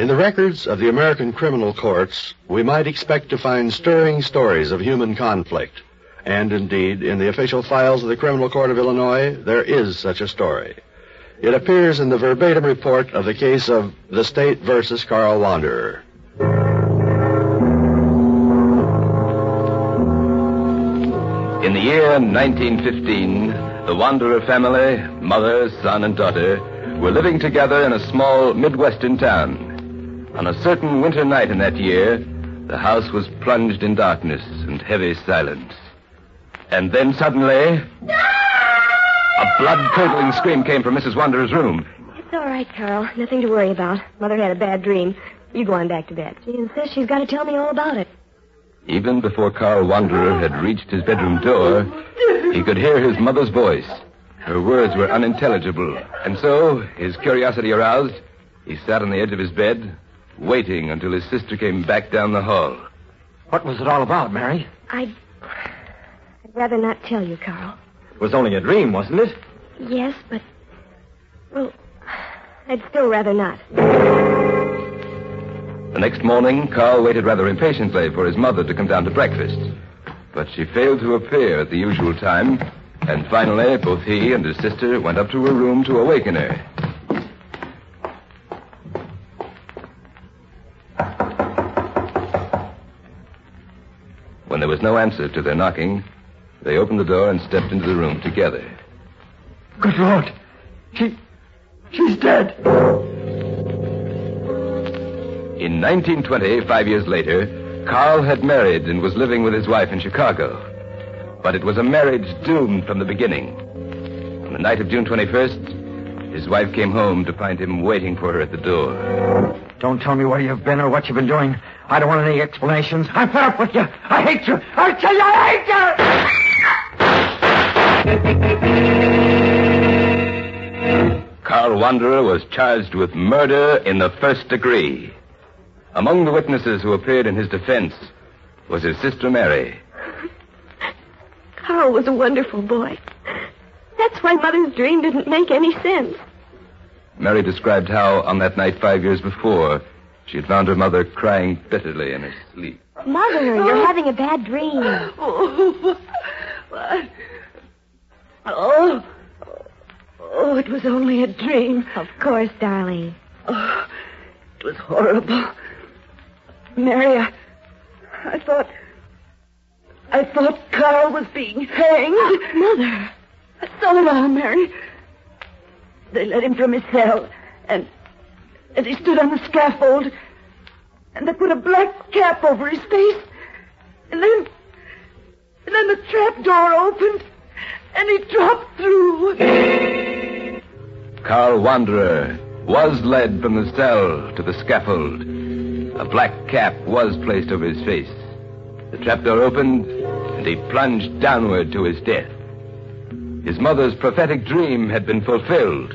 In the records of the American criminal courts, we might expect to find stirring stories of human conflict. And indeed, in the official files of the Criminal Court of Illinois, there is such a story. It appears in the verbatim report of the case of the State versus Carl Wanderer. In the year 1915, the Wanderer family, mother, son, and daughter, were living together in a small Midwestern town. On a certain winter night in that year, the house was plunged in darkness and heavy silence. And then suddenly, a blood-curdling scream came from Mrs. Wanderer's room. It's all right, Carl. Nothing to worry about. Mother had a bad dream. You go on back to bed. She insists she's got to tell me all about it. Even before Carl Wanderer had reached his bedroom door, he could hear his mother's voice. Her words were unintelligible, and so, his curiosity aroused, he sat on the edge of his bed, waiting until his sister came back down the hall. What was it all about, Mary? I'd... I'd rather not tell you, Carl. It was only a dream, wasn't it? Yes, but... Well, I'd still rather not. The next morning, Carl waited rather impatiently for his mother to come down to breakfast. But she failed to appear at the usual time, and finally, both he and his sister went up to her room to awaken her. When there was no answer to their knocking, they opened the door and stepped into the room together. Good Lord. She. She's dead. In 1920, five years later, Carl had married and was living with his wife in Chicago. But it was a marriage doomed from the beginning. On the night of June 21st, his wife came home to find him waiting for her at the door. Don't tell me where you've been or what you've been doing. I don't want any explanations. I'm fed up with you. I hate you. I tell you, I hate you! Carl Wanderer was charged with murder in the first degree. Among the witnesses who appeared in his defense was his sister Mary. Carl was a wonderful boy. That's why Mother's dream didn't make any sense. Mary described how, on that night five years before, she had found her mother crying bitterly in her sleep. Mother, oh. you're having a bad dream. Oh, what? Oh, oh, it was only a dream. Of course, darling. Oh, it was horrible. Mary, I, I thought, I thought Carl was being hanged. Mother. I saw it all, Mary. They led him from his cell, and and he stood on the scaffold, and they put a black cap over his face, and then, and then the trap door opened, and he dropped through. Carl Wanderer was led from the cell to the scaffold. A black cap was placed over his face. The trapdoor opened, and he plunged downward to his death. His mother's prophetic dream had been fulfilled.